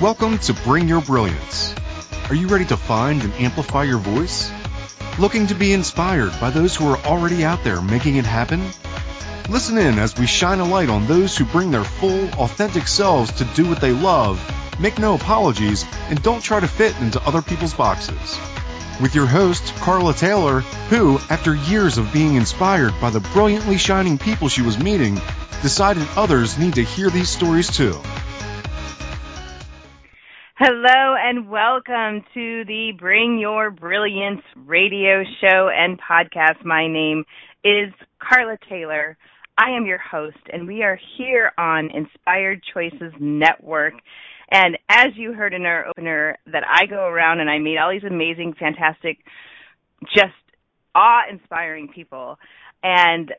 Welcome to Bring Your Brilliance. Are you ready to find and amplify your voice? Looking to be inspired by those who are already out there making it happen? Listen in as we shine a light on those who bring their full, authentic selves to do what they love, make no apologies, and don't try to fit into other people's boxes. With your host, Carla Taylor, who, after years of being inspired by the brilliantly shining people she was meeting, decided others need to hear these stories too. Hello and welcome to the Bring Your Brilliance radio show and podcast. My name is Carla Taylor. I am your host, and we are here on Inspired Choices Network. And as you heard in our opener, that I go around and I meet all these amazing, fantastic, just awe-inspiring people. And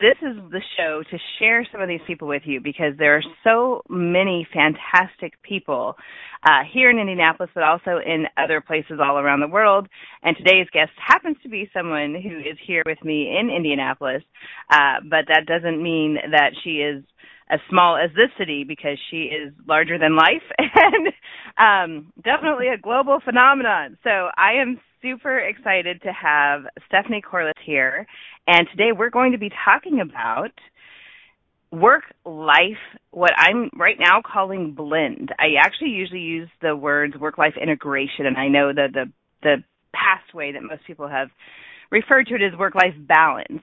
this is the show to share some of these people with you because there are so many fantastic people uh, here in Indianapolis, but also in other places all around the world. And today's guest happens to be someone who is here with me in Indianapolis, uh, but that doesn't mean that she is as small as this city because she is larger than life and um, definitely a global phenomenon. So I am super excited to have Stephanie Corliss here. And today we're going to be talking about work life, what I'm right now calling blend. I actually usually use the words work life integration, and I know that the, the past way that most people have referred to it as work life balance.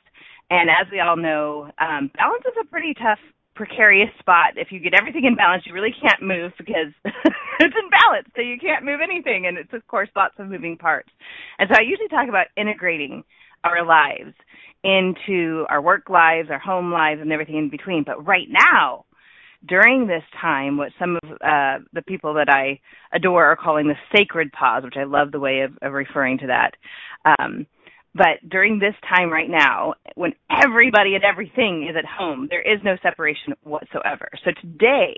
And as we all know, um, balance is a pretty tough precarious spot. If you get everything in balance, you really can't move because it's in balance, so you can't move anything, and it's of course lots of moving parts. And so I usually talk about integrating our lives into our work lives, our home lives, and everything in between. But right now, during this time, what some of uh, the people that I adore are calling the sacred pause, which I love the way of, of referring to that. Um, but during this time right now, when everybody and everything is at home, there is no separation whatsoever. So today,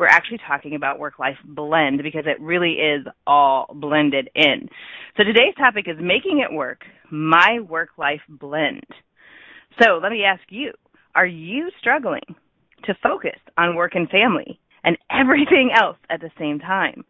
we're actually talking about work life blend because it really is all blended in. So today's topic is making it work, my work life blend. So let me ask you, are you struggling to focus on work and family and everything else at the same time?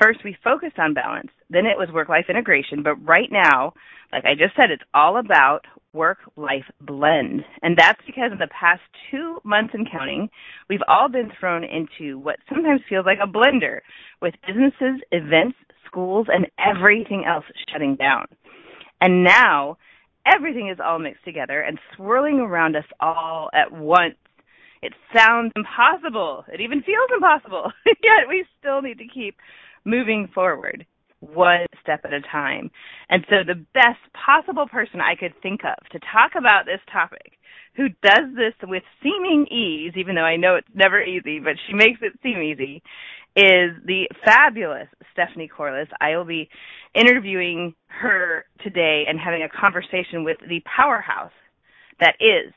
First, we focused on balance. Then it was work life integration. But right now, like I just said, it's all about work life blend. And that's because in the past two months and counting, we've all been thrown into what sometimes feels like a blender with businesses, events, schools, and everything else shutting down. And now everything is all mixed together and swirling around us all at once. It sounds impossible. It even feels impossible. Yet we still need to keep moving forward one step at a time. And so the best possible person I could think of to talk about this topic who does this with seeming ease, even though I know it's never easy, but she makes it seem easy, is the fabulous Stephanie Corliss. I will be interviewing her today and having a conversation with the powerhouse that is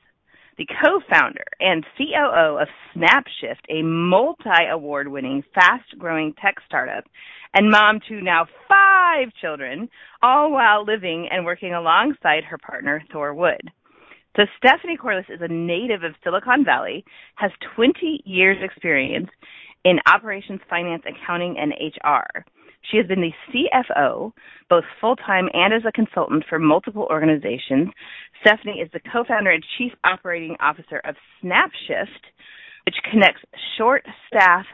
the co-founder and COO of SnapShyft, a multi-award winning, fast-growing tech startup, and mom to now five children, all while living and working alongside her partner, Thor Wood. So Stephanie Corliss is a native of Silicon Valley, has 20 years experience in operations, finance, accounting, and HR. She has been the CFO, both full time and as a consultant for multiple organizations. Stephanie is the co founder and chief operating officer of SnapShyft, which connects short staff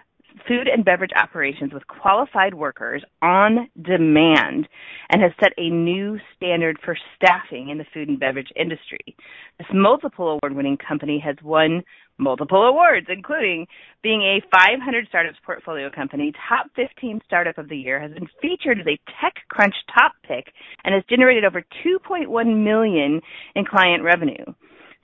food and beverage operations with qualified workers on demand and has set a new standard for staffing in the food and beverage industry. This multiple award winning company has won multiple awards, including being a 500 startups portfolio company, top 15 startup of the year, has been featured as a TechCrunch top pick, and has generated over 2.1 million in client revenue.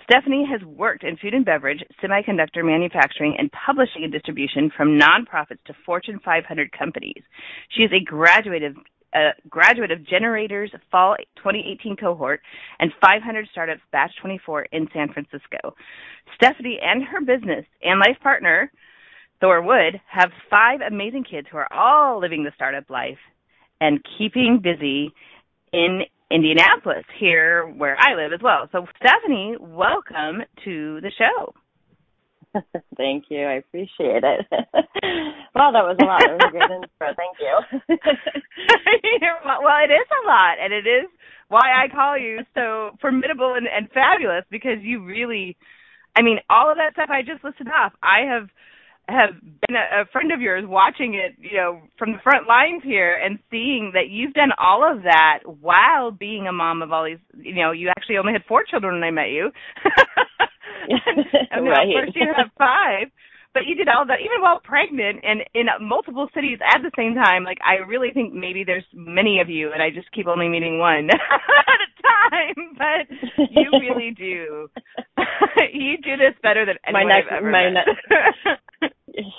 Stephanie has worked in food and beverage, semiconductor manufacturing, and publishing and distribution from nonprofits to Fortune 500 companies. She is a graduate of a graduate of gener8tor's Fall 2018 cohort and 500 Startups Batch 24 in San Francisco. Stephanie and her business and life partner, Thor Wood, have five amazing kids who are all living the startup life and keeping busy in Indianapolis, here where I live as well. So, Stephanie, welcome to the show. Thank you. I appreciate it. well, that was a lot. That was a great intro. Thank you. well, it is a lot, and it is why I call you so formidable and, and fabulous because you really, I mean, all of that stuff I just listed off. I have have been a, a friend of yours watching it, you know, from the front lines here and seeing that you've done all of that while being a mom of all these, you know, you actually only had four children when I met you. and right. Of course, you have five. But you did all that even while pregnant and in multiple cities at the same time. Like I really think maybe there's many of you, and I just keep only meeting one time. But you really do. you do this better than anyone my next, I've ever my met. Ne-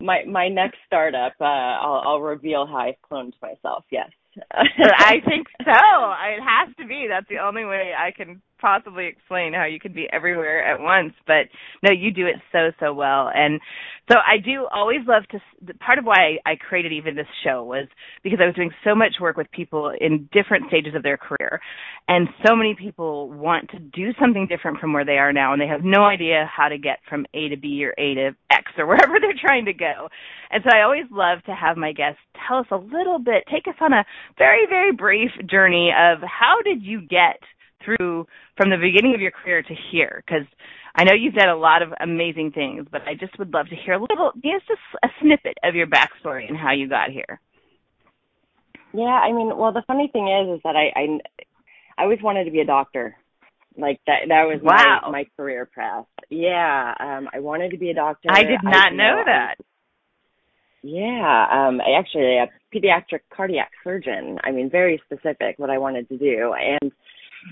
my my next startup, uh, I'll, I'll reveal how I cloned myself. Yes. I think so. It has to be. That's the only way I can possibly explain how you can be everywhere at once. But no, you do it so so well. And so I do always love to. Part of why I created even this show was because I was doing so much work with people in different stages of their career, and so many people want to do something different from where they are now, and they have no idea how to get from A to B or A to X or wherever they're trying to go. And so I always love to have my guests tell us a little bit, take us on a very very brief journey of how did you get through from the beginning of your career to here? Because I know you've done a lot of amazing things, but I just would love to hear a little, just a, a snippet of your backstory and how you got here. Yeah, I mean, well, the funny thing is, is that I, I, I always wanted to be a doctor. Like that, that was wow. my my career path. Yeah, um, I wanted to be a doctor. I did not I, know, that. I, yeah, um, I actually a pediatric cardiac surgeon. I mean, very specific what I wanted to do, and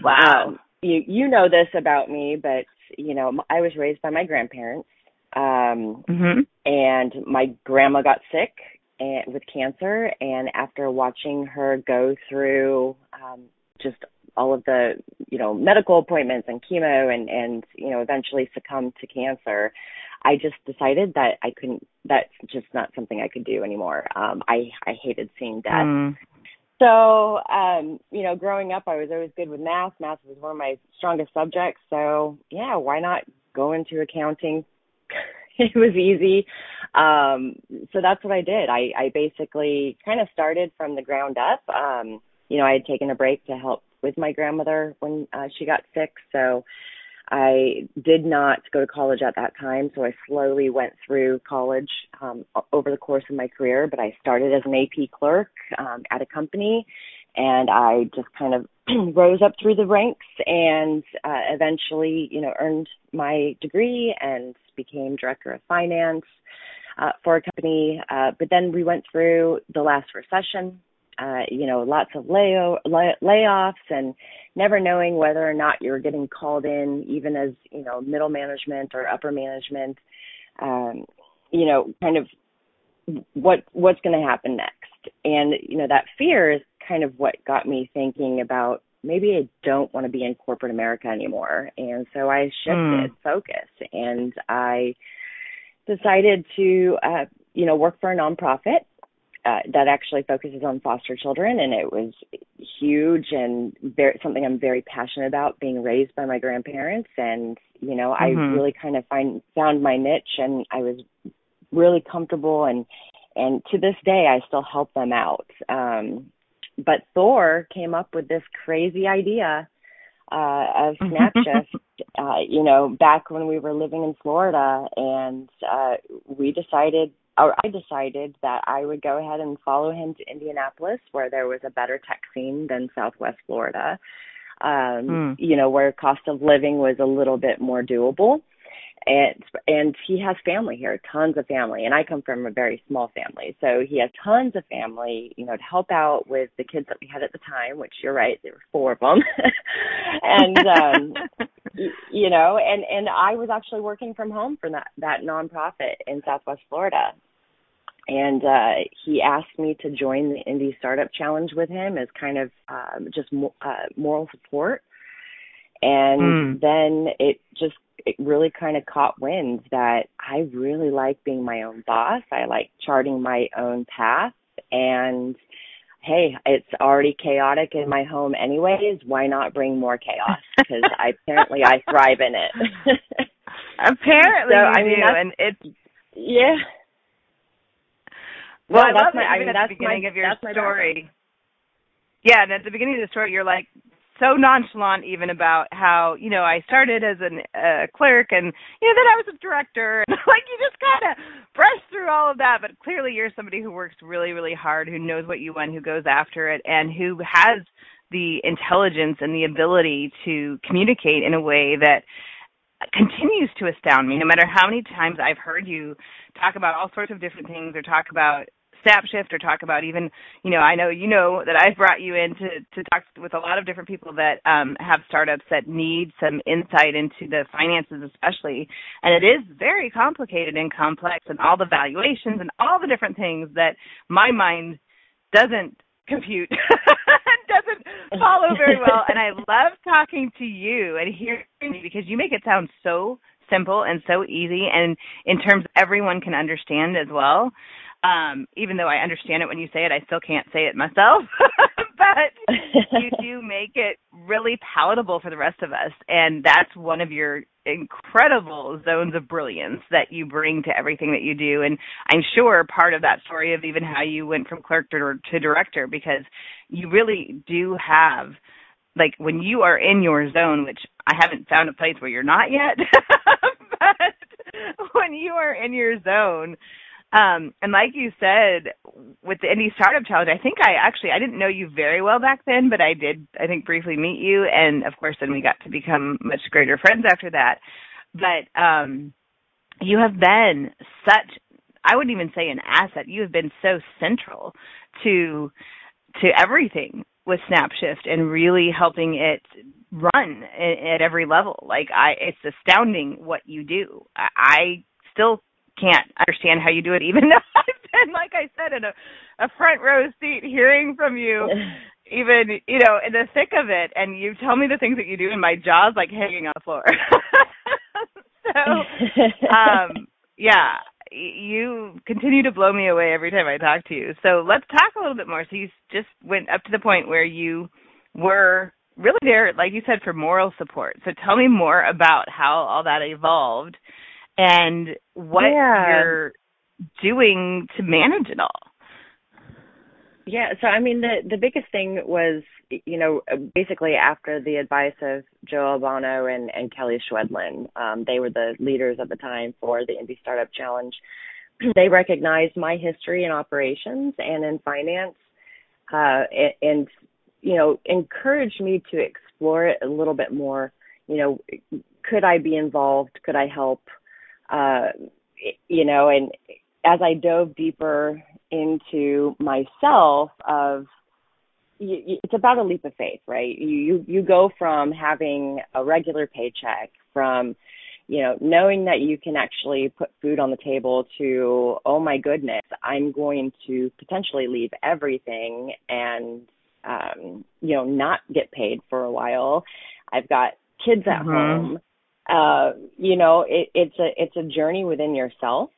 Wow. You you know this about me, but you know I was raised by my grandparents, um, mm-hmm. and my grandma got sick and with cancer, and after watching her go through um, just all of the you know medical appointments and chemo and and you know eventually succumb to cancer i just decided that i couldn't that's just not something i could do anymore um i i hated seeing death mm. So, um, you know, growing up, I was always good with math. Math was one of my strongest subjects. So, yeah, why not go into accounting? it was easy. Um, so that's what I did. I, I basically kind of started from the ground up. Um, you know, I had taken a break to help with my grandmother when uh, she got sick. So, I did not go to college at that time, so I slowly went through college um, over the course of my career. But I started as an AP clerk um, at a company, and I just kind of rose up through the ranks and uh, eventually, you know, earned my degree and became director of finance uh, for a company. Uh, but then we went through the last recession uh, you know, lots of lay- lay- layoffs and never knowing whether or not you're getting called in, even as, you know, middle management or upper management, um, you know, kind of what, what's going to happen next. And, you know, that fear is kind of what got me thinking about maybe I don't want to be in corporate America anymore. And so I shifted mm. focus and I decided to, uh, you know, work for a nonprofit uh, that actually focuses on foster children, and it was huge and very something I'm very passionate about. Being raised by my grandparents, and you know, mm-hmm. I really kind of find found my niche, and I was really comfortable, and and to this day, I still help them out. Um, but Thor came up with this crazy idea uh, of SnapShyft, uh, you know, back when we were living in Florida, and uh, we decided or I decided that I would go ahead and follow him to Indianapolis, where there was a better tech scene than Southwest Florida. Um, mm. You know, where cost of living was a little bit more doable, and and he has family here, tons of family, and I come from a very small family, so he has tons of family. You know, to help out with the kids that we had at the time, which you're right, there were four of them, and um, you know, and and I was actually working from home for that that nonprofit in Southwest Florida, and uh, he asked me to join the Indy Startup Challenge with him as kind of um, just mo- uh, moral support. And mm. then it just it really kind of caught wind that I really like being my own boss. I like charting my own path, and hey, it's already chaotic in my home anyways. Why not bring more chaos? Because I apparently I thrive in it. Apparently, so, I mean, do, and it's yeah. Well, I love my, it I even mean, at that's the beginning my, of your that's my story. background. Yeah, and at the beginning of the story, you're like so nonchalant even about how you know I started as a uh, clerk and you know then I was a director and like you just kind of brush through all of that. But clearly, you're somebody who works really, really hard, who knows what you want, who goes after it, and who has the intelligence and the ability to communicate in a way that continues to astound me no matter how many times I've heard you talk about all sorts of different things or talk about SnapShyft or talk about even, you know, I know you know that I've brought you in to, to talk with a lot of different people that um, have startups that need some insight into the finances especially. And it is very complicated and complex and all the valuations and all the different things that my mind doesn't compute and doesn't follow very well. And i love talking to you and hearing you because you make it sound so simple and so easy. And in terms everyone can understand as well um even though i understand it when you say it i still can't say it myself. But you do make it really palatable for the rest of us. And that's one of your incredible zones of brilliance that you bring to everything that you do. And i'm sure part of that story of even how you went from clerk to, to director because you really do have like when you are in your zone which i haven't found a place where you're not yet but when you are in your zone um, and like you said, with the Indy Startup Challenge, I think I actually I didn't know you very well back then, but I did I think briefly meet you, and of course then we got to become much greater friends after that. But um, you have been such I wouldn't even say an asset. You have been so central to to everything with SnapShyft and really helping it run at, at every level. Like I, it's astounding what you do. I, I still can't understand how you do it, even though I've been, like I said, in a, a front row seat hearing from you, even you know, in the thick of it, and you tell me the things that you do, and my jaw's like hanging on the floor. so, um, yeah, you continue to blow me away every time I talk to you. So let's talk a little bit more. So you just went up to the point where you were really there, like you said, for moral support. So tell me more about how all that evolved and what yeah. you're doing to manage it all. Yeah, so I mean the the biggest thing was you know basically after the advice of Joe Albano and and Kelly Schwedlin, um, they were the leaders at the time for the Indy Startup Challenge. They recognized my history in operations and in finance, uh, and, and you know encouraged me to explore it a little bit more. You know, could I be involved? Could I help? Uh, you know, and as I dove deeper into myself of it's about a leap of faith, right? You you you go from having a regular paycheck from you know knowing that you can actually put food on the table to oh my goodness, I'm going to potentially leave everything and um you know not get paid for a while. I've got kids at mm-hmm. home. Uh you know, it it's a it's a journey within yourself.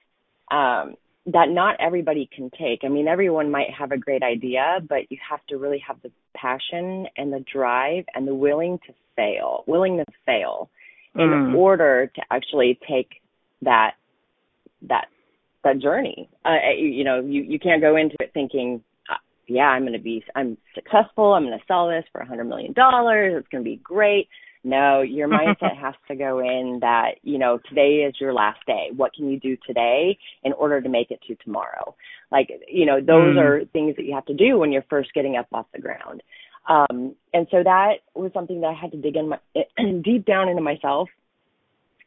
Um that not everybody can take. I mean, everyone might have a great idea, but you have to really have the passion and the drive and the willing to fail, willing to fail in Mm. order to actually take that that that journey. Uh, you, you know, you you can't go into it thinking, uh, yeah, I'm going to be I'm successful. I'm going to sell this for a hundred million dollars. It's going to be great. No, your mindset has to go in that, you know, today is your last day. What can you do today in order to make it to tomorrow? Like, you know, those Mm. are things that you have to do when you're first getting up off the ground. Um, and so that was something that I had to dig in my, deep down into myself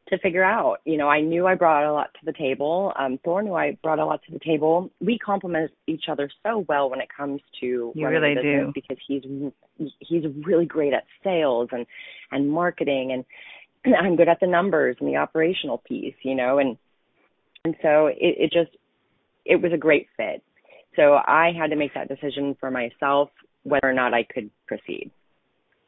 to figure out. You know, I knew I brought a lot to the table. Um, Thor knew I brought a lot to the table. We complement each other so well when it comes to You really do. because he's he's really great at sales and and marketing and I'm good at the numbers and the operational piece, you know, and and so it, it just it was a great fit. So I had to make that decision for myself whether or not I could proceed.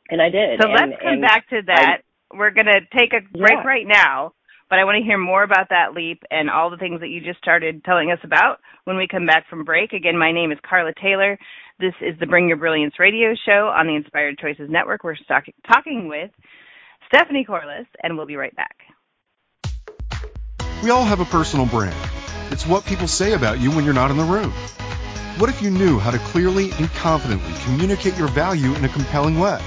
And I did. So and, let's come back to that. We're going to take a break Yeah. right now, but I want to hear more about that leap and all the things that you just started telling us about when we come back from break. Again, my name is Carla Taylor. This is the Bring Your Brilliance radio show on the Inspired Choices Network. We're talk- talking with Stephanie Corliss, and we'll be right back. We all have a personal brand. It's what people say about you when you're not in the room. What if you knew how to clearly and confidently communicate your value in a compelling way?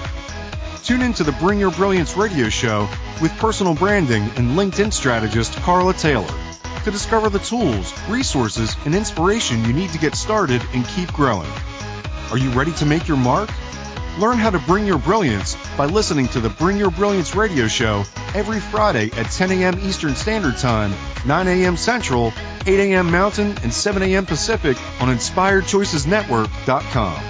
Tune in to the Bring Your Brilliance radio show with personal branding and LinkedIn strategist Carla Taylor to discover the tools, resources, and inspiration you need to get started and keep growing. Are you ready to make your mark? Learn how to bring your brilliance by listening to the Bring Your Brilliance radio show every Friday at 10 a.m. Eastern Standard Time, 9 a.m. Central, 8 a.m. Mountain, and 7 a.m. Pacific on InspiredChoicesNetwork.com.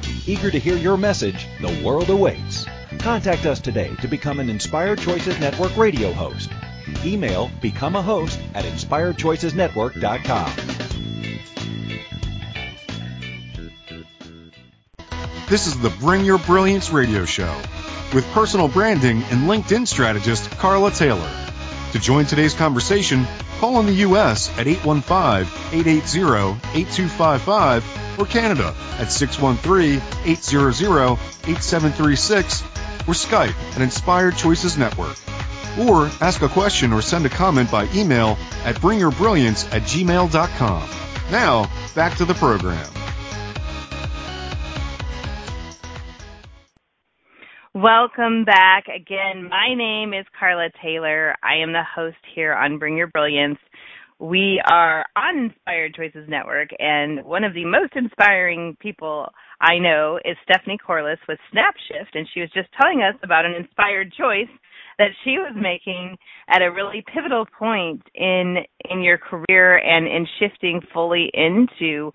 Eager to hear your message, the world awaits. Contact us today to become an Inspired Choices Network radio host. Email become a host at inspiredchoicesnetwork.com. This is the Bring Your Brilliance radio show with personal branding and LinkedIn strategist Carla Taylor. To join today's conversation, call in the U.S. at 815-880-8255 or Canada at 613-800-8736 or Skype at Inspired Choices Network. Or ask a question or send a comment by email at bringyourbrilliance at gmail.com. Now, back to the program. Welcome back. Again, my name is Carla Taylor. I am the host here on Bring Your Brilliance. We are on Inspired Choices Network, and one of the most inspiring people I know is Stephanie Corliss with SnapShyft, and she was just telling us about an inspired choice that she was making at a really pivotal point in in your career and in shifting fully into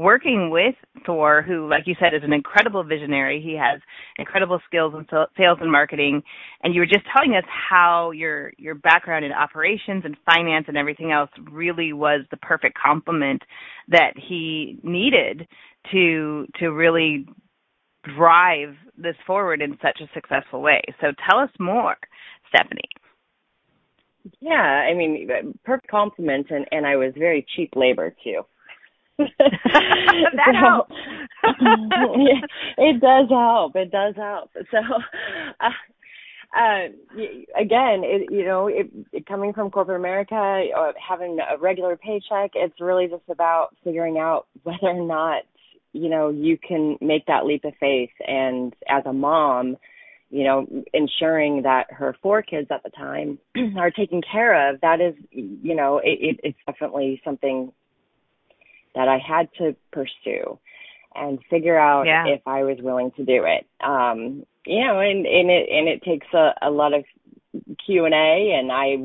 working with Thor, who, like you said, is an incredible visionary. He has incredible skills in sales and marketing. And you were just telling us how your your background in operations and finance and everything else really was the perfect complement that he needed to to really drive this forward in such a successful way. So tell us more, Stephanie. Yeah, I mean, perfect compliment, and and I was very cheap labor too. That helps. it does help. It does help. So, uh, uh, again, it, you know, it, it, coming from corporate America, uh, having a regular paycheck, it's really just about figuring out whether or not you know you can make that leap of faith. And as a mom, you know, ensuring that her four kids at the time are taken care of. That is, you know, it, it's definitely something that I had to pursue and figure out yeah. if I was willing to do it. Um, you know, and, and it and it takes a, a lot of Q and A, and I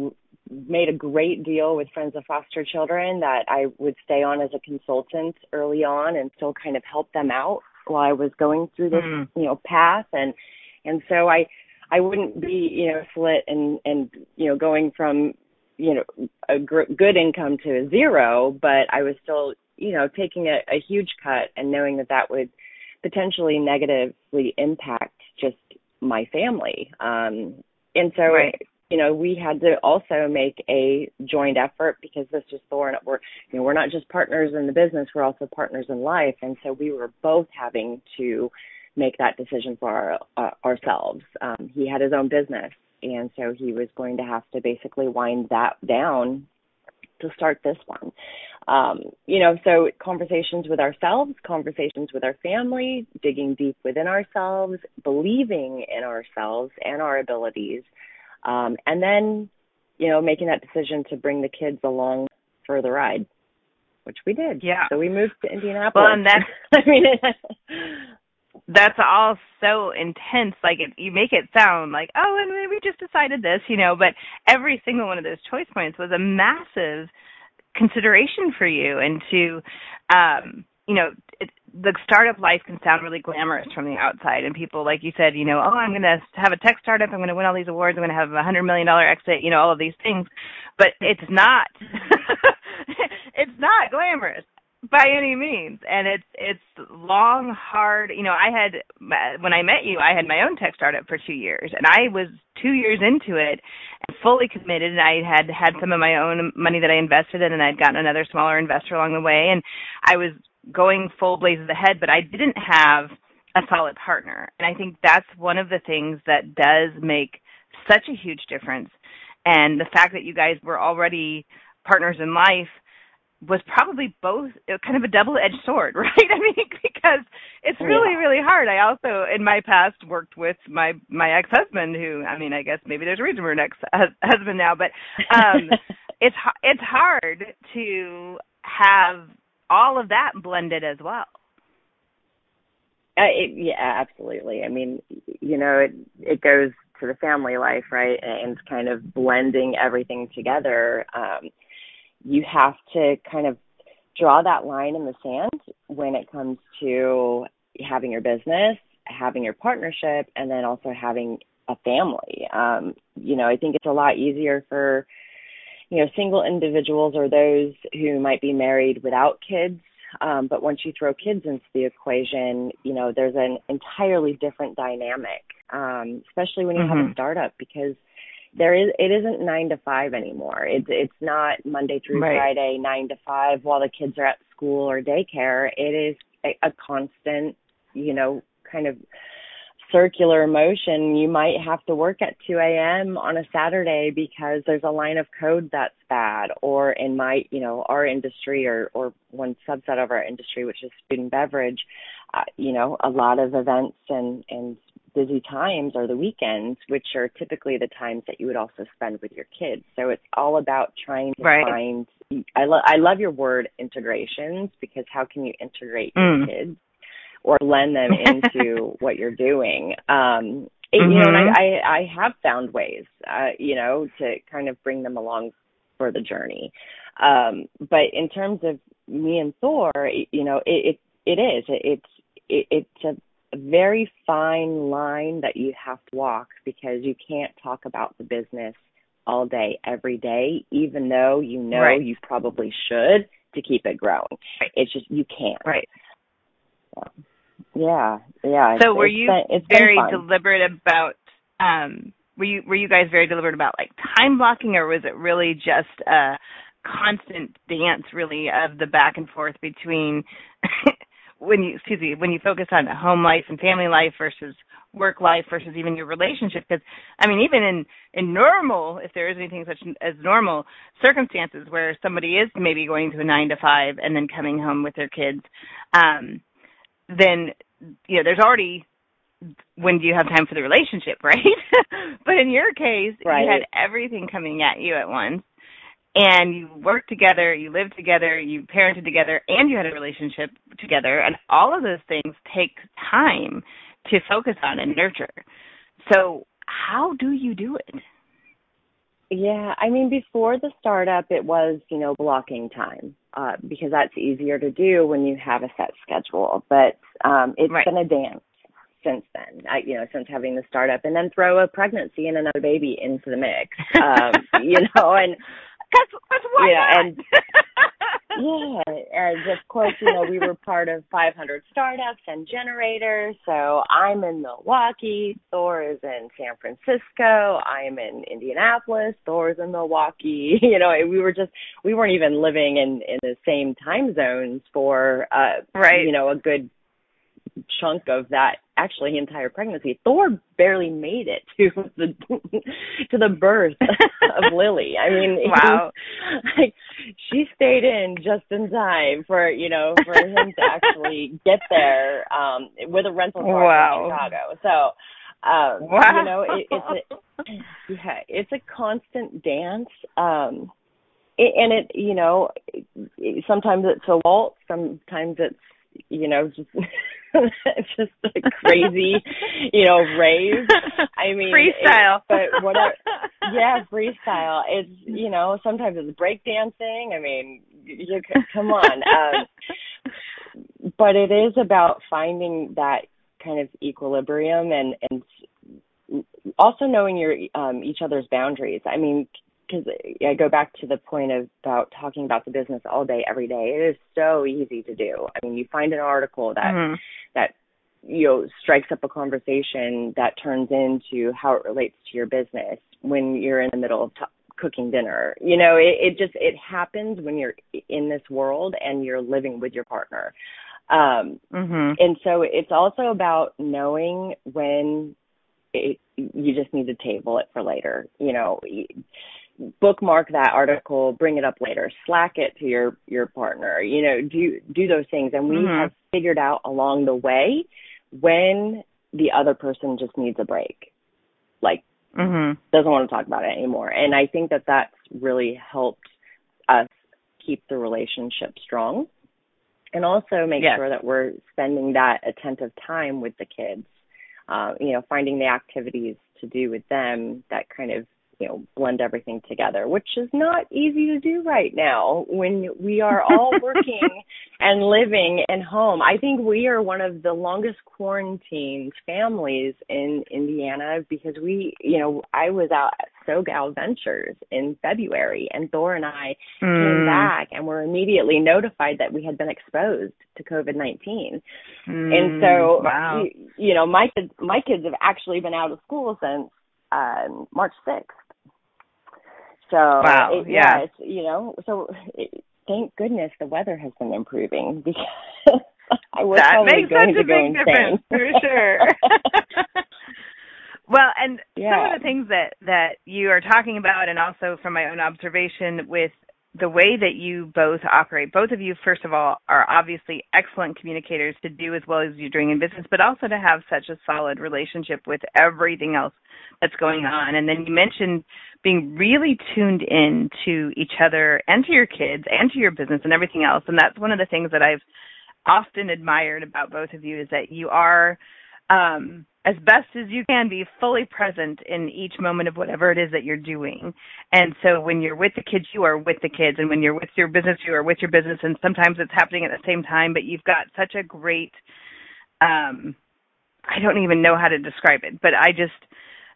made a great deal with Friends of Foster Children that I would stay on as a consultant early on and still kind of help them out while I was going through this, mm. you know, path and and so I I wouldn't be, you know, slit and and you know going from you know a gr- good income to zero, but I was still you know, taking a, a huge cut and knowing that that would potentially negatively impact just my family. Um, and so, right. you know, we had to also make a joint effort because this was Thor and we're, you know, we're not just partners in the business, we're also partners in life. And so we were both having to make that decision for our, uh, ourselves. Um, he had his own business. And so he was going to have to basically wind that down to start this one. Um, you know, so conversations with ourselves, conversations with our family, digging deep within ourselves, believing in ourselves and our abilities, um, and then, you know, making that decision to bring the kids along for the ride, which we did. Yeah. So we moved to Indianapolis. Well, and that's, I mean, that's all so intense. Like it, you make it sound like, oh, and we just decided this, you know. But every single one of those choice points was a massive consideration for you, and to, um, you know, it, the startup life can sound really glamorous from the outside and people like you said you know oh i'm going to have a tech startup i'm going to win all these awards i'm going to have a hundred million dollar exit you know all of these things but it's not it's not glamorous by any means and it's it's long hard you know i had when i met you i had my own tech startup for two years and i was two years into it and fully committed and i had had some of my own money that i invested in and i'd gotten another smaller investor along the way and i was going full blazes ahead, but I didn't have a solid partner. And I think that's one of the things that does make such a huge difference. And the fact that you guys were already partners in life was probably both kind of a double-edged sword, right? I mean, because it's really, yeah. really hard. I also, in my past, worked with my my ex-husband, who, I mean, I guess maybe there's a reason we're an ex-husband now, but um, it's it's hard to have all of that blended as well. Uh, it, yeah, absolutely. I mean, you know, it it goes to the family life, right? And kind of blending everything together. Um, you have to kind of draw that line in the sand when it comes to having your business, having your partnership, and then also having a family. Um, you know, I think it's a lot easier for you know, single individuals or those who might be married without kids. Um, but once you throw kids into the equation, you know, there's an entirely different dynamic, um, especially when you mm-hmm. have a mm-hmm. startup because there is it isn't nine to five anymore. It's it's not Monday through right. Friday nine to five while the kids are at school or daycare. It is a, a constant, you know, kind of circular motion, you might have to work at 2 a.m. on a Saturday because there's a line of code that's bad. Or in my, you know, our industry or, or one subset of our industry, which is food and beverage, uh, you know, a lot of events and, and busy times are the weekends, which are typically the times that you would also spend with your kids. So it's all about trying to right. find. I love I love your word integrations because how can you integrate mm. your kids or lend them into what you're doing. Um, it, mm-hmm. You know, and I, mm-hmm. I, I have found ways, uh, you know, to kind of bring them along for the journey. Um, but in terms of me and Thor, you know, it, it, it is, it, it's, it, it's a, very fine line that you have to walk because you can't talk about the business all day, every day, even though you know right. you probably should to keep it growing. Right. It's just you can't. Right. Yeah, yeah. So were you been, very deliberate about um were you were you guys very deliberate about like time blocking or was it really just a constant dance really of the back and forth between when you excuse me when you focus on home life and family life versus work life versus even your relationship because i mean even in in normal if there is anything such as normal circumstances where somebody is maybe going to a 9 to 5 and then coming home with their kids um then you know there's already when do you have time for the relationship, right? but in your case, right. you had everything coming at you at once. And you worked together, you lived together, you parented together, and you had a relationship together. And all of those things take time to focus on and nurture. So, how do you do it? Yeah, I mean, before the startup, it was, you know, blocking time uh, because that's easier to do when you have a set schedule. But um, it's right. been a dance since then, I, you know, since having the startup and then throw a pregnancy and another baby into the mix, um, you know, and that's, that's why yeah, and yeah, and of course, you know, we were part of 500 startups and gener8tors. So I'm in Milwaukee. Thor is in San Francisco. I'm in Indianapolis. Thor is in Milwaukee. You know, we were just we weren't even living in in the same time zones for uh right. you know a good chunk of that actually entire pregnancy. Thor barely made it to the to the birth of Lily. I mean, wow. He, like, she stayed in just in time for you know for him to actually get there um with a rental car wow. in Chicago. So um wow. you know it, it's a yeah it's a constant dance um it, and it you know it, sometimes it's a waltz sometimes it's you know just just a crazy, you know, rave. I mean, freestyle. It, but whatever. Yeah, freestyle. It's you know sometimes it's break dancing. I mean, you come on. Um, but it is about finding that kind of equilibrium and and also knowing your um, each other's boundaries. I mean, because I go back to the point of about talking about the business all day, every day. It is so easy to do. I mean, you find an article that mm-hmm. that you know strikes up a conversation that turns into how it relates to your business when you're in the middle of t- cooking dinner. You know, it, it just it happens when you're in this world and you're living with your partner. Um, mm-hmm. And so it's also about knowing when it, you just need to table it for later. You know, bookmark that article, bring it up later, slack it to your your partner. You know, do do those things, and we mm-hmm. have figured out along the way when the other person just needs a break, like mm-hmm. doesn't want to talk about it anymore. And I think that that's really helped us keep the relationship strong and also make yes. sure that we're spending that attentive time with the kids. Uh, you know, finding the activities to do with them that kind of you know blend everything together which is not easy to do right now when we are all working and living in home i think we are one of the longest quarantined families in indiana because we you know i was out at SoGal Ventures in February, and Thor and I mm. came back and were immediately notified that we had been exposed to COVID nineteen. Mm. And so, wow. you, you know, my kids, my kids have actually been out of school since um, March sixth. So wow, it, yeah, yeah, it's you know, so it, thank goodness the weather has been improving because I was that probably makes going such to a go big insane. difference for sure. well, and yeah. some of the things that that you are talking about, and also from my own observation with the way that you both operate, both of you, first of all, are obviously excellent communicators to do as well as you're doing in business, but also to have such a solid relationship with everything else that's going on. And then you mentioned being really tuned in to each other and to your kids and to your business and everything else. And that's one of the things that I've often admired about both of you is that you are um as best as you can be fully present in each moment of whatever it is that you're doing. And so when you're with the kids, you are with the kids. And when you're with your business, you are with your business. And sometimes it's happening at the same time, but you've got such a great, um, I don't even know how to describe it, but I just,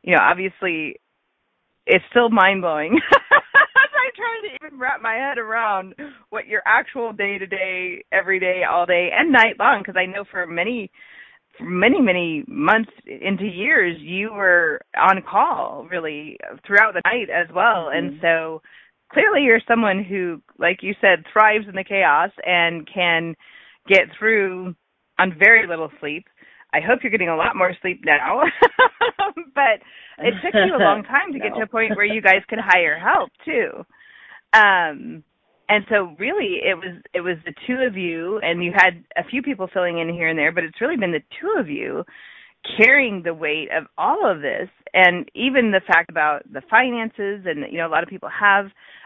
you know, obviously it's still mind blowing. I'm trying to even wrap my head around what your actual day to day, every day, all day, and night long, because I know for many many many months into years you were on call really throughout the night as well mm-hmm. and so clearly you're someone who like you said thrives in the chaos and can get through on very little sleep i hope you're getting a lot more sleep now but it took you a long time to no. get to a point where you guys could hire help too um and so really it was it was the two of you and you had a few people filling in here and there but it's really been the two of you carrying the weight of all of this and even the fact about the finances and you know a lot of people have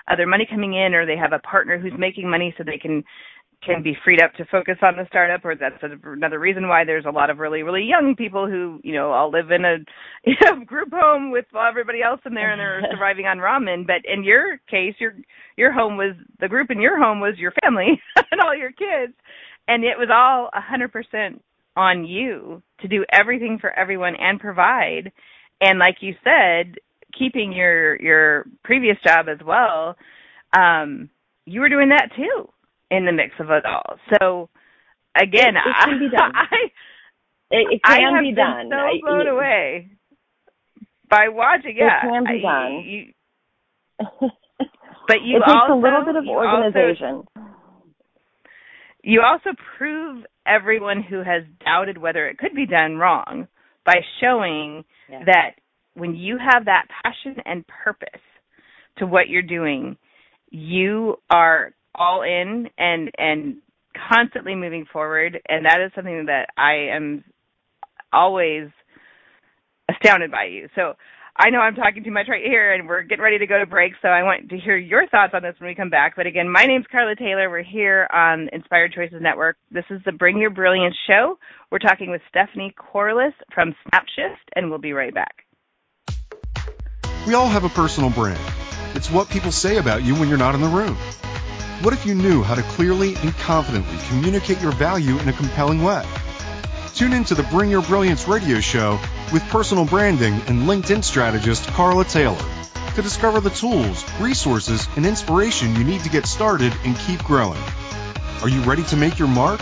other money coming in or they have a partner who's making money so they can can be freed up to focus on the startup or that's another reason why there's a lot of really really young people who you know all live in a you know, group home with everybody else in there and they're surviving on ramen. But in your case your your home was the group in your home was your family and all your kids. And it was all a hundred percent on you to do everything for everyone and provide. And like you said keeping your your previous job as well um you were doing that too in the mix of it all. So again, it, it can be done. I, it, it can I have be been done. so blown it, away by watching. Yeah, it can be I, done. You, but you it takes also a little bit of organization. Also, you also prove everyone who has doubted whether it could be done wrong by showing yeah. that when you have that passion and purpose to what you're doing, you are all in and and constantly moving forward and that is something that I am always astounded by you. So I know I'm talking too much right here and we're getting ready to go to break, so I want to hear your thoughts on this when we come back. But again, my name's Carla Taylor. We're here on Inspired Choices Network. This is the Bring Your Brilliance show. We're talking with Stephanie Corliss from SnapShyft and we'll be right back. We all have a personal brand. It's what people say about you when you're not in the room. What if you knew how to clearly and confidently communicate your value in a compelling way? Tune in to the Bring Your Brilliance radio show with personal branding and LinkedIn strategist Carla Taylor to discover the tools, resources, and inspiration you need to get started and keep growing. Are you ready to make your mark?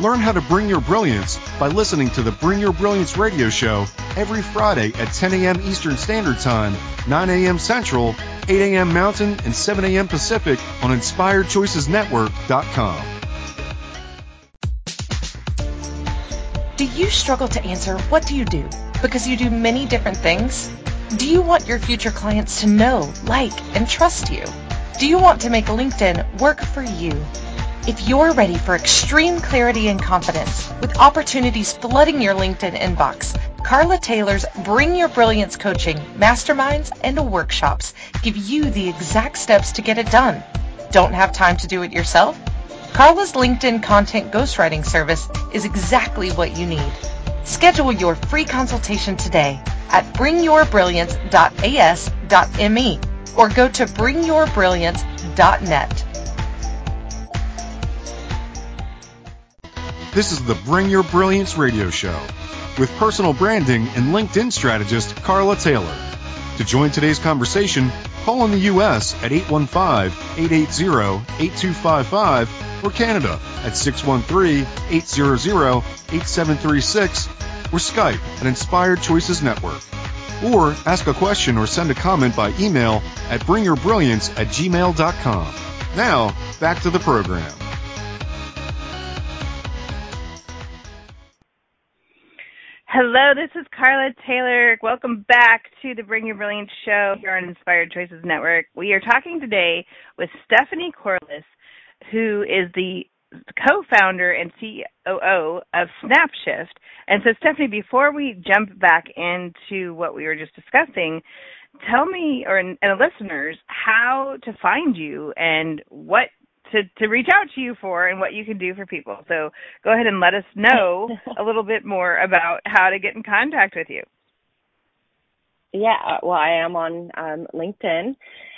Learn how to bring your brilliance by listening to the Bring Your Brilliance radio show every Friday at 10 a.m. Eastern Standard Time, 9 a.m. Central, 8 a.m. Mountain, and 7 a.m. Pacific on InspiredChoicesNetwork.com. Do you struggle to answer what do you do? Because you do many different things? Do you want your future clients to know, like, and trust you? Do you want to make LinkedIn work for you? If you're ready for extreme clarity and confidence, with opportunities flooding your LinkedIn inbox, Carla Taylor's Bring Your Brilliance coaching, masterminds, and workshops give you the exact steps to get it done. Don't have time to do it yourself? Carla's LinkedIn content ghostwriting service is exactly what you need. Schedule your free consultation today at bringyourbrilliance.as.me or go to bringyourbrilliance.net. This is the Bring Your Brilliance radio show with personal branding and LinkedIn strategist Carla Taylor. To join today's conversation, call in the U.S. at 815-880-8255 or Canada at 613-800-8736 or Skype at Inspired Choices Network. Or ask a question or send a comment by email at bringyourbrilliance at gmail.com. Now, back to the program. Hello, this is Carla Taylor. Welcome back to the Bring Your Brilliance show here on Inspired Choices Network. We are talking today with Stephanie Corliss, who is the co-founder and COO of SnapShyft. And so, Stephanie, before we jump back into what we were just discussing, tell me or and the listeners how to find you and what to to reach out to you for and what you can do for people. So, go ahead and let us know a little bit more about how to get in contact with you. Yeah, well, I am on um, LinkedIn,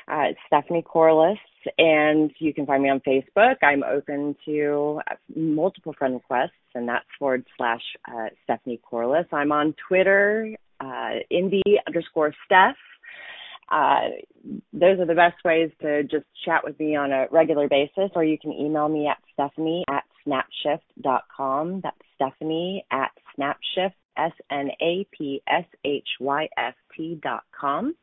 uh, Stephanie Corliss, and you can find me on Facebook. I'm open to multiple friend requests, and that's forward slash uh, Stephanie Corliss. I'm on Twitter, uh, Indy underscore Steph. Uh, those are the best ways to just chat with me on a regular basis, or you can email me at Stephanie at snapshyft.com. That's Stephanie at snapshyft, S N A P S H Y F T dot com.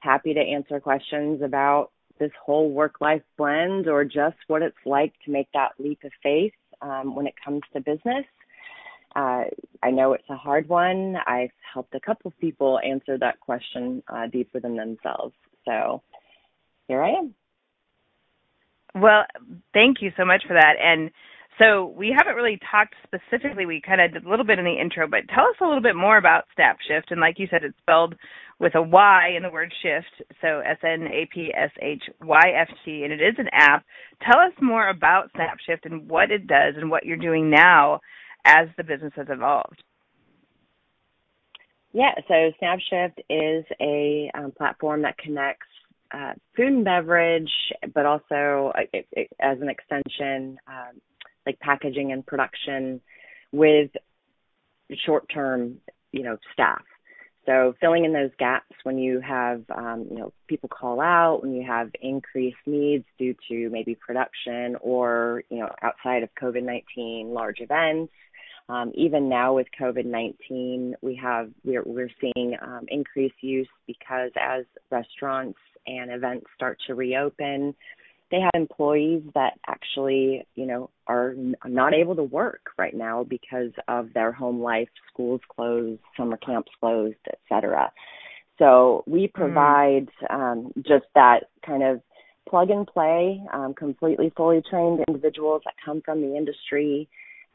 Happy to answer questions about this whole work life blend or just what it's like to make that leap of faith um, when it comes to business. Uh, I know it's a hard one. I've helped a couple of people answer that question uh, deep within themselves. So here I am. Well, thank you so much for that. And so we haven't really talked specifically. We kind of did a little bit in the intro, but tell us a little bit more about SnapShyft. And like you said, it's spelled with a Y in the word shift, so S N A P S H Y F T, and it is an app. Tell us more about SnapShyft and what it does and what you're doing now as the business has evolved. Yeah, so SnapShyft is a um, platform that connects uh, food and beverage, but also uh, it, it, as an extension, um, like packaging and production with short-term, you know, staff. So filling in those gaps when you have, um, you know, people call out, when you have increased needs due to maybe production or, you know, outside of COVID-19 large events. Um, even now with COVID-19, we have we're we're seeing um, increased use because as restaurants and events start to reopen, they have employees that actually, you know, are not able to work right now because of their home life, schools closed, summer camps closed, etc. So we mm. provide um, just that kind of plug and play, um, completely fully trained individuals that come from the industry,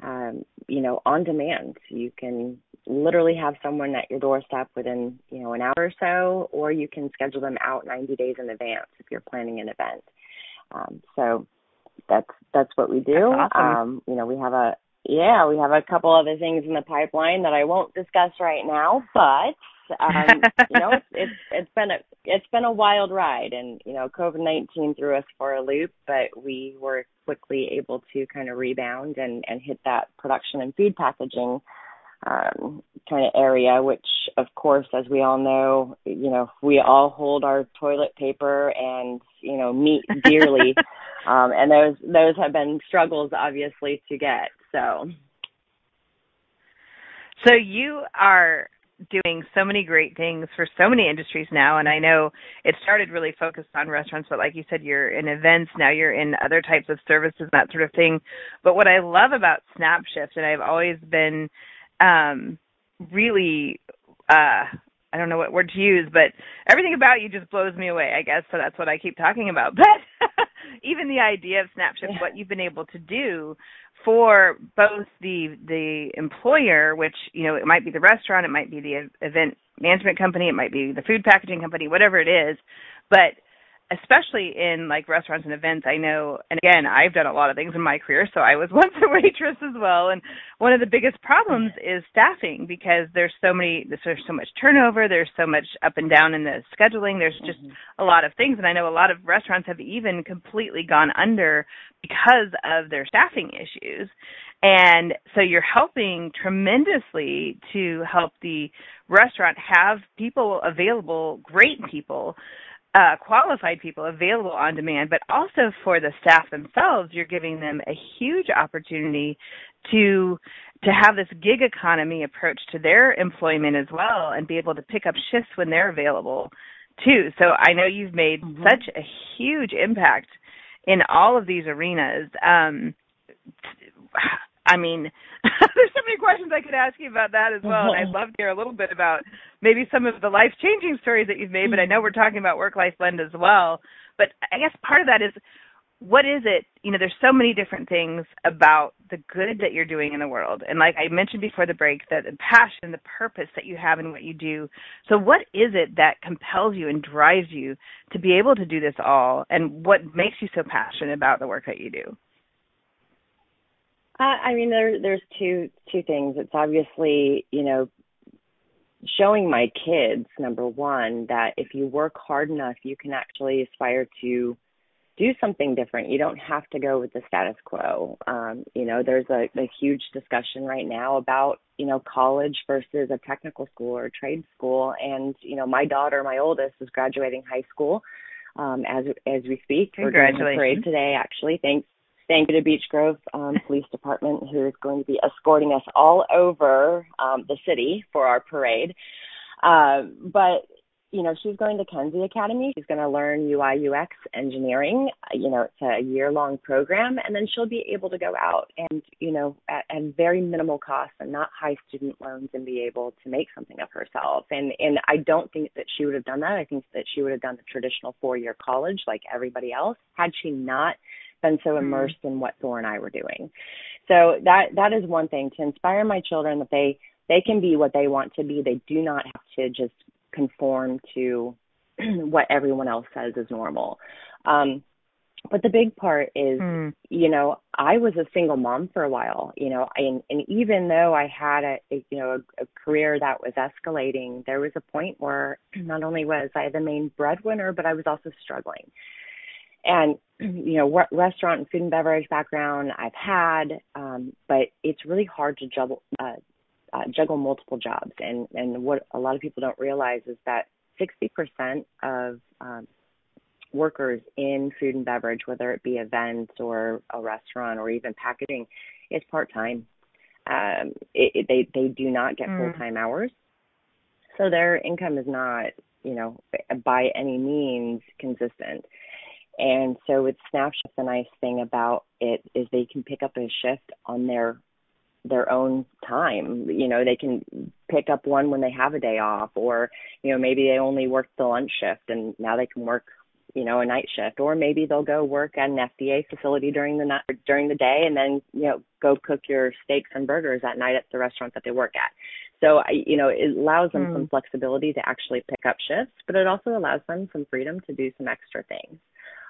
um, you know, on demand. You can literally have someone at your doorstep within, you know, an hour or so, or you can schedule them out 90 days in advance if you're planning an event. Um, so that's that's what we do. Awesome. Um, you know, we have a yeah, we have a couple other things in the pipeline that I won't discuss right now, but um, you know, it's, it's it's been a it's been a wild ride, and you know, COVID nineteen threw us for a loop, but we were quickly able to kind of rebound and and hit that production and food packaging um, kind of area, which of course, as we all know, you know, we all hold our toilet paper and you know meat dearly, um, and those those have been struggles obviously to get. So. So you are doing so many great things for so many industries now and I know it started really focused on restaurants but like you said you're in events now you're in other types of services that sort of thing. But what I love about SnapShyft and I've always been um really uh I don't know what word to use but everything about you just blows me away I guess so that's what I keep talking about but even the idea of SnapShyft yeah. what you've been able to do for both the the employer, which you know it might be the restaurant, it might be the event management company, it might be the food packaging company, whatever it is, but especially in like restaurants and events i know and again i've done a lot of things in my career so i was once a waitress as well and one of the biggest problems is staffing because there's so many there's so much turnover there's so much up and down in the scheduling there's just mm-hmm. a lot of things and i know a lot of restaurants have even completely gone under because of their staffing issues and so you're helping tremendously to help the restaurant have people available great people uh, qualified people available on demand, but also for the staff themselves, you're giving them a huge opportunity to to have this gig economy approach to their employment as well, and be able to pick up shifts when they're available too. So I know you've made mm-hmm. such a huge impact in all of these arenas. Um, I mean, there's so many questions I could ask you about that as well. And I'd uh-huh. love to hear a little bit about maybe some of the life changing stories that you've made, but I know mm-hmm. we're talking about work life blend as well. But I guess part of that is what is it? You know, there's so many different things about the good that you're doing in the world. And like I mentioned before the break, that the passion, the purpose that you have in what you do. So what is it that compels you and drives you to be able to do this all? And what makes you so passionate about the work that you do? Uh, I mean, there there's two two things. It's obviously you know showing my kids number one that if you work hard enough, you can actually aspire to do something different. You don't have to go with the status quo. Um, you know, there's a, a huge discussion right now about you know college versus a technical school or trade school, and you know my daughter, my oldest, is graduating high school um, as as we speak. We're doing the parade today, actually. Thanks thank you to Beech Grove um, Police Department, who is going to be escorting us all over um, the city for our parade. Uh, but you know, she's going to Kenzie Academy. She's going to learn UI UX engineering. You know, it's a year long program, and then she'll be able to go out and you know at, at very minimal cost and not high student loans and be able to make something of herself. And and I don't think that she would have done that. I think that she would have done the traditional four year college like everybody else had she not been so mm-hmm. immersed in what Thor and I were doing. So that that is one thing to inspire my children that they they can be what they want to be. They do not have to just conform to what everyone else says is normal. Um, but the big part is, mm. you know, I was a single mom for a while, you know, and, and even though I had a, a you know, a, a career that was escalating, there was a point where not only was I the main breadwinner, but I was also struggling and you know what restaurant and food and beverage background I've had, um, but it's really hard to juggle uh, uh, juggle multiple jobs. And and what a lot of people don't realize is that 60% of um, workers in food and beverage, whether it be events or a restaurant or even packaging, is part time. Um, it, it, they they do not get mm. full time hours, so their income is not you know by any means consistent. And so with SnapShyft, the nice thing about it is they can pick up a shift on their their own time. You know, they can pick up one when they have a day off, or you know maybe they only work the lunch shift and now they can work you know a night shift, or maybe they'll go work at an FDA facility during the night during the day and then you know go cook your steaks and burgers at night at the restaurant that they work at. So you know it allows them mm. some flexibility to actually pick up shifts, but it also allows them some freedom to do some extra things.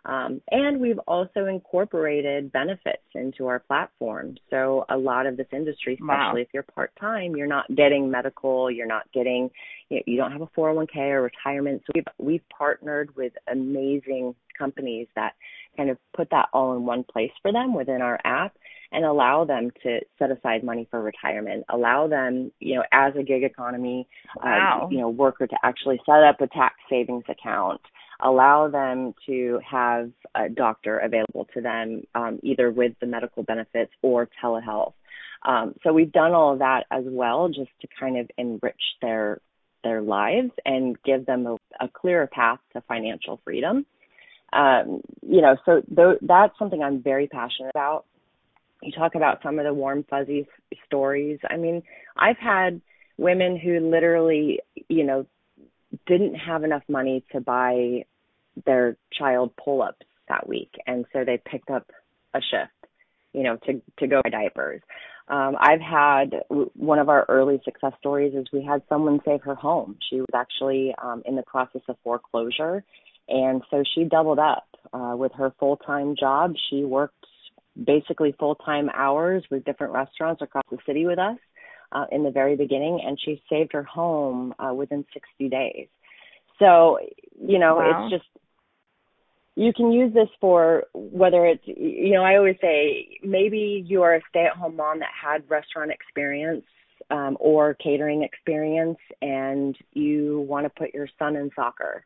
Um, and we've also incorporated benefits into our platform. So a lot of this industry, especially wow. if you're part time, you're not getting medical, you're not getting, you, know, you don't have a 401k or retirement. So we've we've partnered with amazing companies that kind of put that all in one place for them within our app and allow them to set aside money for retirement, allow them, you know, as a gig economy, uh, wow. uh, you know, worker to actually set up a tax savings account, allow them to have a doctor available to them, um, either with the medical benefits or telehealth. Um, so we've done all of that as well, just to kind of enrich their their lives and give them a, a clearer path to financial freedom. Um, you know, so th- that's something I'm very passionate about. You talk about some of the warm fuzzy stories. I mean, I've had women who literally, you know, didn't have enough money to buy their child pull-ups that week, and so they picked up a shift, you know, to to go buy diapers. Um, I've had one of our early success stories is we had someone save her home. She was actually um, in the process of foreclosure, and so she doubled up uh, with her full time job. She worked basically full time hours with different restaurants across the city with us uh, in the very beginning, and she saved her home uh, within 60 days. So, you know, wow. it's just you can use this for whether it's you know i always say maybe you are a stay at home mom that had restaurant experience um, or catering experience and you want to put your son in soccer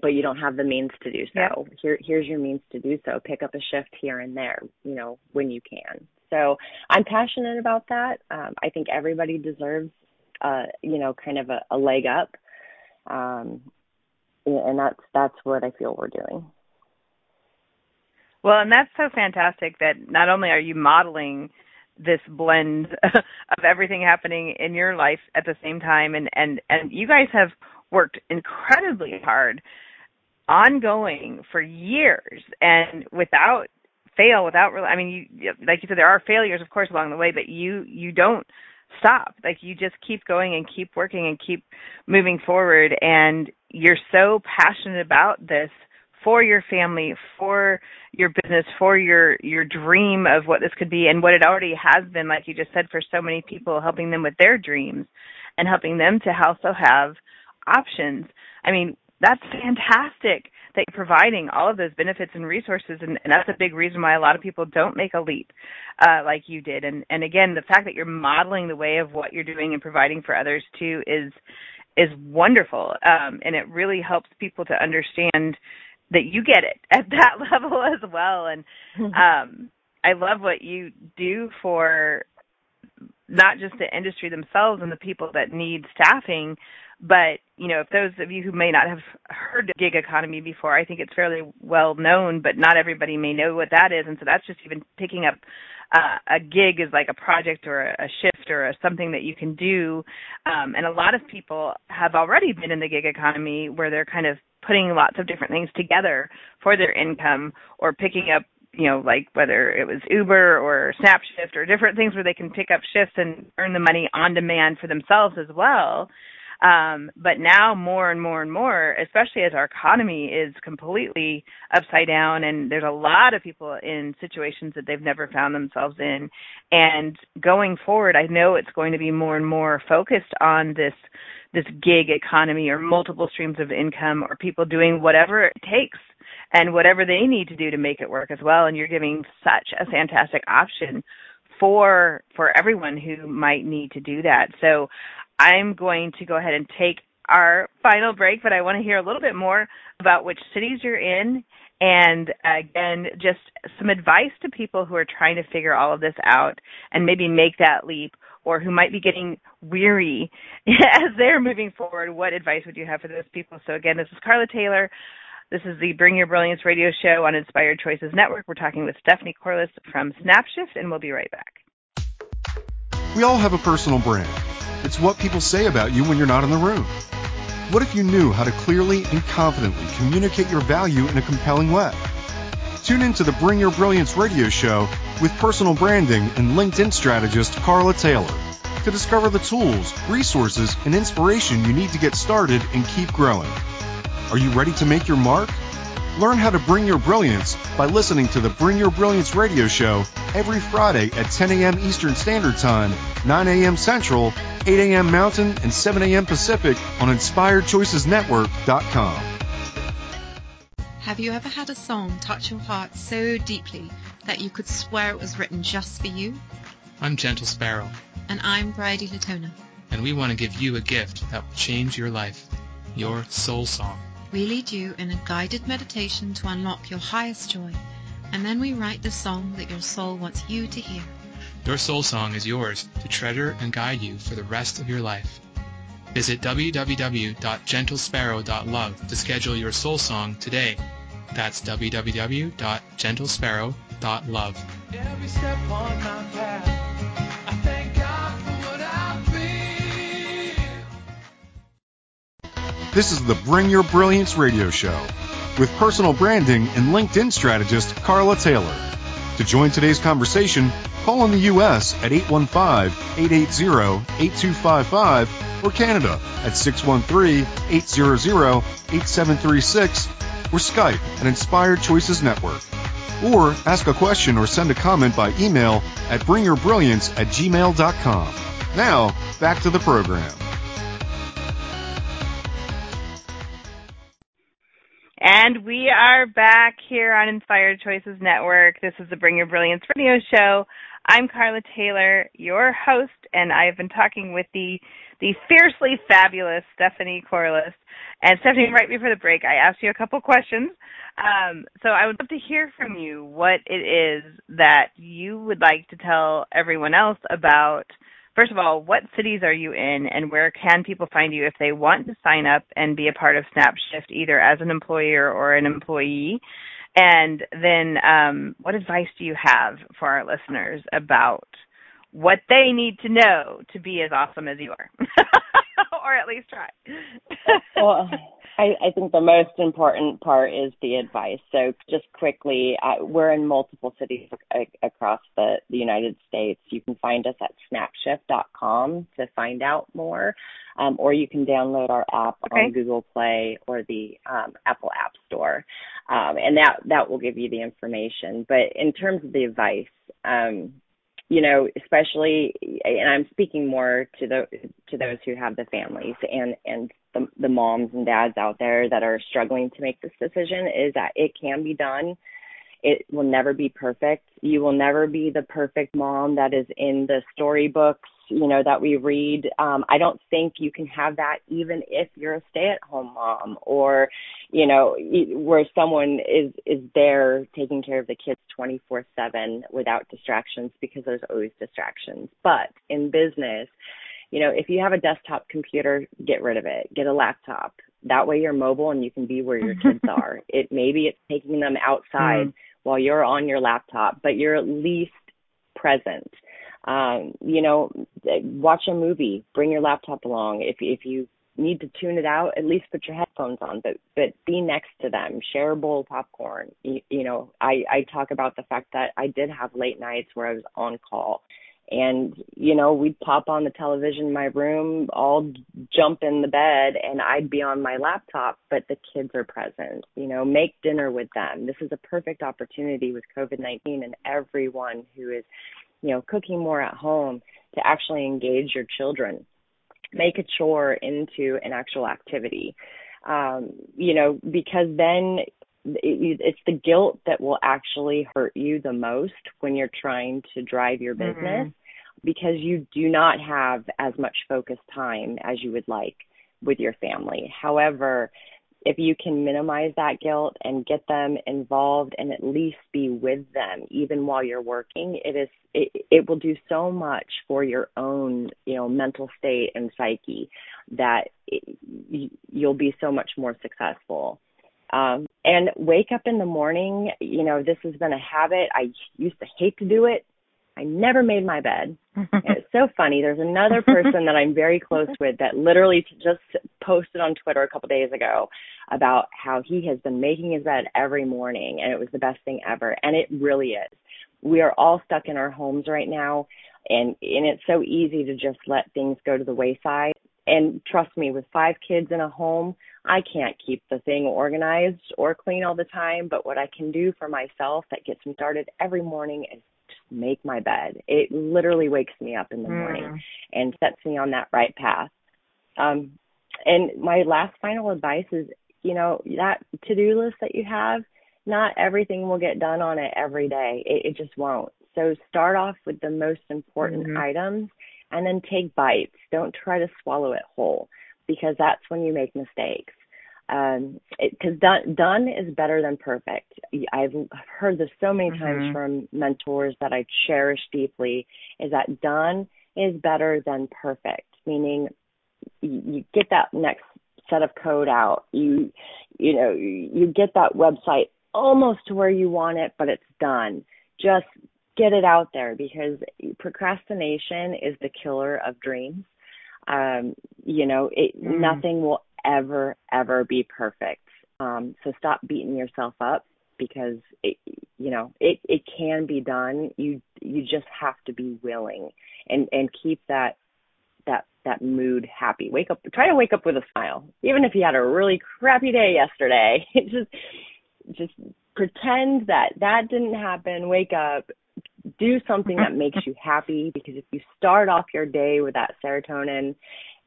but you don't have the means to do so. Yep. here here's your means to do so. Pick up a shift here and there you know when you can. So i'm passionate about that. Um, i think everybody deserves uh you know kind of a, a leg up. Um, and that's that's what I feel we're doing. Well, and that's so fantastic that not only are you modeling this blend of everything happening in your life at the same time and and and you guys have worked incredibly hard ongoing for years and without fail without really i mean you like you said there are failures of course along the way but you you don't stop. Like you just keep going and keep working and keep moving forward and you're so passionate about this for your family, for your business, for your your dream of what this could be and what it already has been like you just said for so many people helping them with their dreams and helping them to also have options. I mean, that's fantastic that you're providing all of those benefits and resources and, and that's a big reason why a lot of people don't make a leap uh, like you did. And and again the fact that you're modeling the way of what you're doing and providing for others too is is wonderful. Um, and it really helps people to understand that you get it at that level as well. And um, I love what you do for not just the industry themselves and the people that need staffing but you know, if those of you who may not have heard of gig economy before, I think it's fairly well known, but not everybody may know what that is, and so that's just even picking up uh, a gig is like a project or a, shift or a, something that you can do. Um, and a lot of people have already been in the gig economy where they're kind of putting lots of different things together for their income or picking up you know, like whether it was Uber or SnapShyft or different things where they can pick up shifts and earn the money on demand for themselves as well. Um, but now more and more and more, especially as our economy is completely upside down and there's a lot of people in situations that they've never found themselves in. And going forward, I know it's going to be more and more focused on this this gig economy or multiple streams of income or people doing whatever it takes and whatever they need to do to make it work as well and you're giving such a fantastic option for for everyone who might need to do that. So I'm going to go ahead and take our final break, but I want to hear a little bit more about which cities you're in and again, just some advice to people who are trying to figure all of this out and maybe make that leap or who might be getting weary as they're moving forward. What advice would you have for those people? So again, this is Carla Taylor. This is the Bring Your Brilliance radio show on Inspired Choices Network. We're talking with Stephanie Corliss from SnapShyft, and we'll be right back. We all have a personal brand it's what people say about you when you're not in the room. What if you knew how to clearly and confidently communicate your value in a compelling way? Tune in to the Bring Your Brilliance radio show with personal branding and LinkedIn strategist Carla Taylor to discover the tools, resources, and inspiration you need to get started and keep growing. Are you ready to make your mark? Learn how to bring your brilliance by listening to the Bring Your Brilliance radio show every Friday at 10 a.m. Eastern Standard Time, 9 a.m. Central, 8 a.m. Mountain, and 7 a.m. Pacific on InspiredChoicesNetwork.com. Have you ever had a song touch your heart so deeply that you could swear it was written just for you? I'm Gentle Sparrow. And I'm Bridie Latona. And we want to give you a gift that will change your life your soul song. We lead you in a guided meditation to unlock your highest joy, and then we write the song that your soul wants you to hear. Your soul song is yours to treasure and guide you for the rest of your life. Visit www.gentlesparrow.love to schedule your soul song today. That's www.gentlesparrow.love. This is the Bring Your Brilliance radio show with personal branding and LinkedIn strategist Carla Taylor. To join today's conversation, call in the U.S. at 815-880-8255 or Canada at 613-800-8736 or Skype at Inspired Choices Network. Or ask a question or send a comment by email at bringyourbrilliance at gmail.com. Now, back to the program. And we are back here on Inspired Choices Network. This is the Bring Your Brilliance radio show. I'm Carla Taylor, your host, and I have been talking with the the fiercely fabulous Stephanie Corliss. And Stephanie, right before the break, I asked you a couple questions. Um, so I would love to hear from you what it is that you would like to tell everyone else about first of all, what cities are you in and where can people find you if they want to sign up and be a part of SnapShyft either as an employer or an employee? And then um, what advice do you have for our listeners about what they need to know to be as awesome as you are? or at least try. well, I, I think the most important part is the advice. So, just quickly, uh, we're in multiple cities across the, the United States. You can find us at snapshyft.com to find out more, um, or you can download our app okay. on Google Play or the um, Apple App Store, um, and that that will give you the information. But in terms of the advice, um, you know, especially, and I'm speaking more to the to those who have the families and and the, the moms and dads out there that are struggling to make this decision is that it can be done. It will never be perfect. You will never be the perfect mom that is in the storybooks, you know, that we read. Um, I don't think you can have that even if you're a stay-at-home mom or, you know, where someone is is there taking care of the kids 24/7 without distractions because there's always distractions. But in business, you know, if you have a desktop computer, get rid of it. Get a laptop. That way you're mobile and you can be where your kids are. It maybe it's taking them outside mm. while you're on your laptop, but you're at least present. Um, you know, watch a movie, bring your laptop along. If if you need to tune it out, at least put your headphones on, but but be next to them. Share a bowl of popcorn. You, you know, I I talk about the fact that I did have late nights where I was on call and you know we'd pop on the television in my room all jump in the bed and i'd be on my laptop but the kids are present you know make dinner with them. This is a perfect opportunity with covid-19 and everyone who is you know cooking more at home to actually engage your children make a chore into an actual activity. Um you know because then it's the guilt that will actually hurt you the most when you're trying to drive your business. mm-hmm. Because you do not have as much focus time as you would like with your family. However, if you can minimize that guilt and get them involved and at least be with them even while you're working it is it, it will do so much for your own you know mental state and psyche that it, you'll be so much more successful um, and wake up in the morning. You know, this has been a habit. I used to hate to do it. I never made my bed. it's so funny. There's another person that I'm very close with that literally just posted on Twitter a couple days ago about how he has been making his bed every morning and it was the best thing ever. And it really is. We are all stuck in our homes right now and and it's so easy to just let things go to the wayside. And trust me, with five kids in a home, I can't keep the thing organized or clean all the time, but what I can do for myself that gets me started every morning is make my bed. It literally wakes me up in the mm. morning and sets me on that right path. Um, and my last final advice is, you know, that to-do list that you have, not everything will get done on it every day. It, it just won't. So start off with the most important mm-hmm. items and then take bites. Don't try to swallow it whole because that's when you make mistakes. Um, because done done is better than perfect. I've heard this so many mm-hmm. times from mentors that I cherish deeply. Is that done is better than perfect, meaning you, you get that next set of code out. You you know you get that website almost to where you want it, but it's done. Just get it out there because procrastination is the killer of dreams. Um, you know, it, mm. nothing will ever, ever be perfect. Um, so stop beating yourself up because it, you know, it, it can be done. You, you just have to be willing and, and keep that, that, that mood happy. Wake up, try to wake up with a smile, even if you had a really crappy day yesterday. just, just pretend that that didn't happen. Wake up, do something that makes you happy because if you start off your day with that serotonin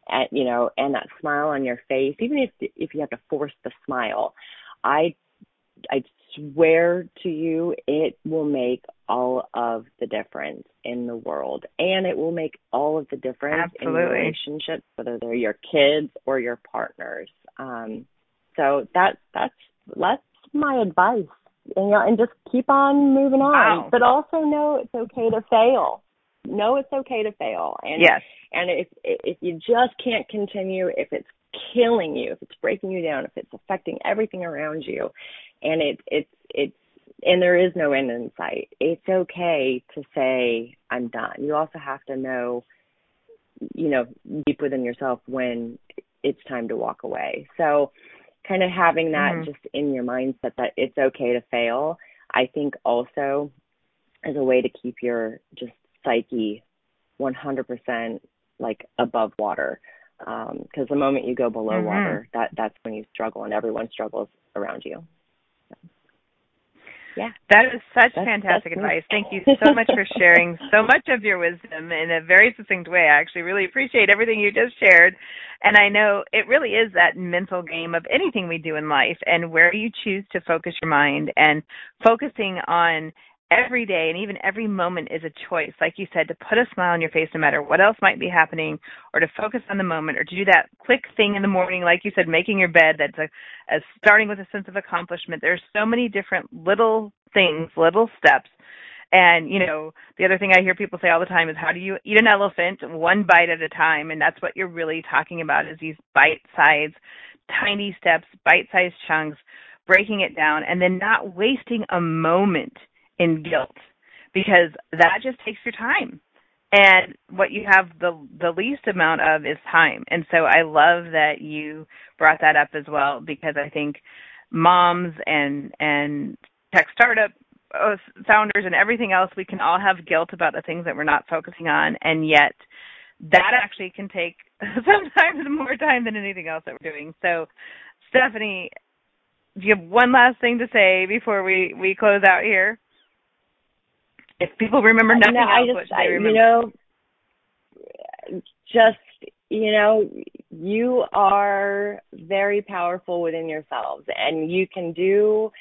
and you know and that smile on your face even if if you have to force the smile i i swear to you it will make all of the difference in the world and it will make all of the difference Absolutely. in relationships whether they're your kids or your partners um so that that's that's my advice and, you know, and just keep on moving on. Wow. But also know it's okay to fail. Know it's okay to fail. And yes. and if if you just can't continue, if it's killing you, if it's breaking you down, if it's affecting everything around you, and it it's it's and there is no end in sight. It's okay to say I'm done. You also have to know, you know, deep within yourself when it's time to walk away. So kind of having that mm-hmm. just in your mindset that it's okay to fail, I think also is a way to keep your just psyche 100% like above water. Because um, the moment you go below mm-hmm. water, that that's when you struggle, and everyone struggles around you. So yeah. That is such that's, fantastic that's advice. Thank you so much for sharing so much of your wisdom in a very succinct way. I actually really appreciate everything you just shared. And I know it really is that mental game of anything we do in life and where you choose to focus your mind and focusing on every day and even every moment is a choice like you said to put a smile on your face no matter what else might be happening or to focus on the moment or to do that quick thing in the morning like you said making your bed that's a, a starting with a sense of accomplishment. There's so many different little things little steps. And you know the other thing i hear people say all the time is how do you eat an elephant one bite at a time? And that's what you're really talking about is these bite sized, tiny steps bite sized chunks breaking it down and then not wasting a moment in guilt because that just takes your time. And what you have the the least amount of is time. And so i love that you brought that up as well because i think moms and and tech startup uh, founders and everything else we can all have guilt about the things that we're not focusing on. And yet that actually can take sometimes more time than anything else that we're doing. So stephanie do you have one last thing to say before we we close out here if people remember nothing no, else, I just, I, you know, just you know, you are very powerful within yourselves, and you can do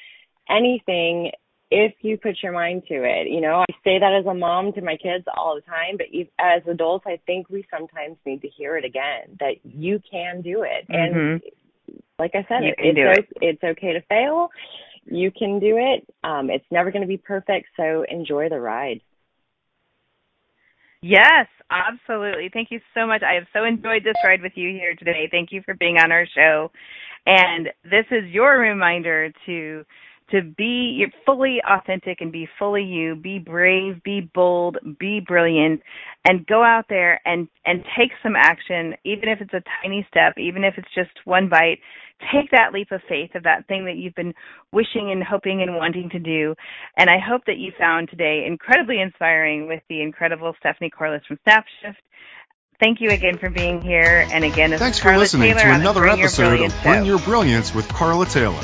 anything if you put your mind to it. You know, I say that as a mom to my kids all the time, but as adults, I think we sometimes need to hear it again that you can do it. Mm-hmm. And like I said, it's, it. it's okay to fail you can do it. Um, it's never going to be perfect, so enjoy the ride. Yes, absolutely. Thank you so much. I have so enjoyed this ride with you here today. Thank you for being on our show. And this is your reminder to to be fully authentic and be fully you, be brave, be bold, be brilliant, and go out there and and take some action, even if it's a tiny step, even if it's just one bite. Take that leap of faith of that thing that you've been wishing and hoping and wanting to do. And I hope that you found today incredibly inspiring with the incredible Stephanie Corliss from SnapShyft Thank you again for being here. And again, Thanks is for Carla listening Taylor to another episode of Bring Your Brilliance with Carla Taylor.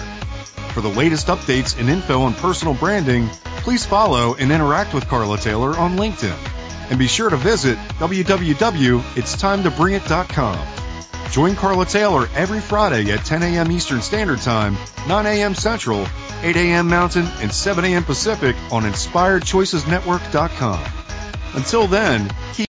For the latest updates and info on personal branding, please follow and interact with Carla Taylor on LinkedIn. And be sure to visit www.itstimetobringit.com. Join Carla Taylor every Friday at 10 a.m. Eastern Standard Time, 9 a.m. Central, 8 a.m. Mountain, and 7 a.m. Pacific on InspiredChoicesNetwork.com. Until then, keep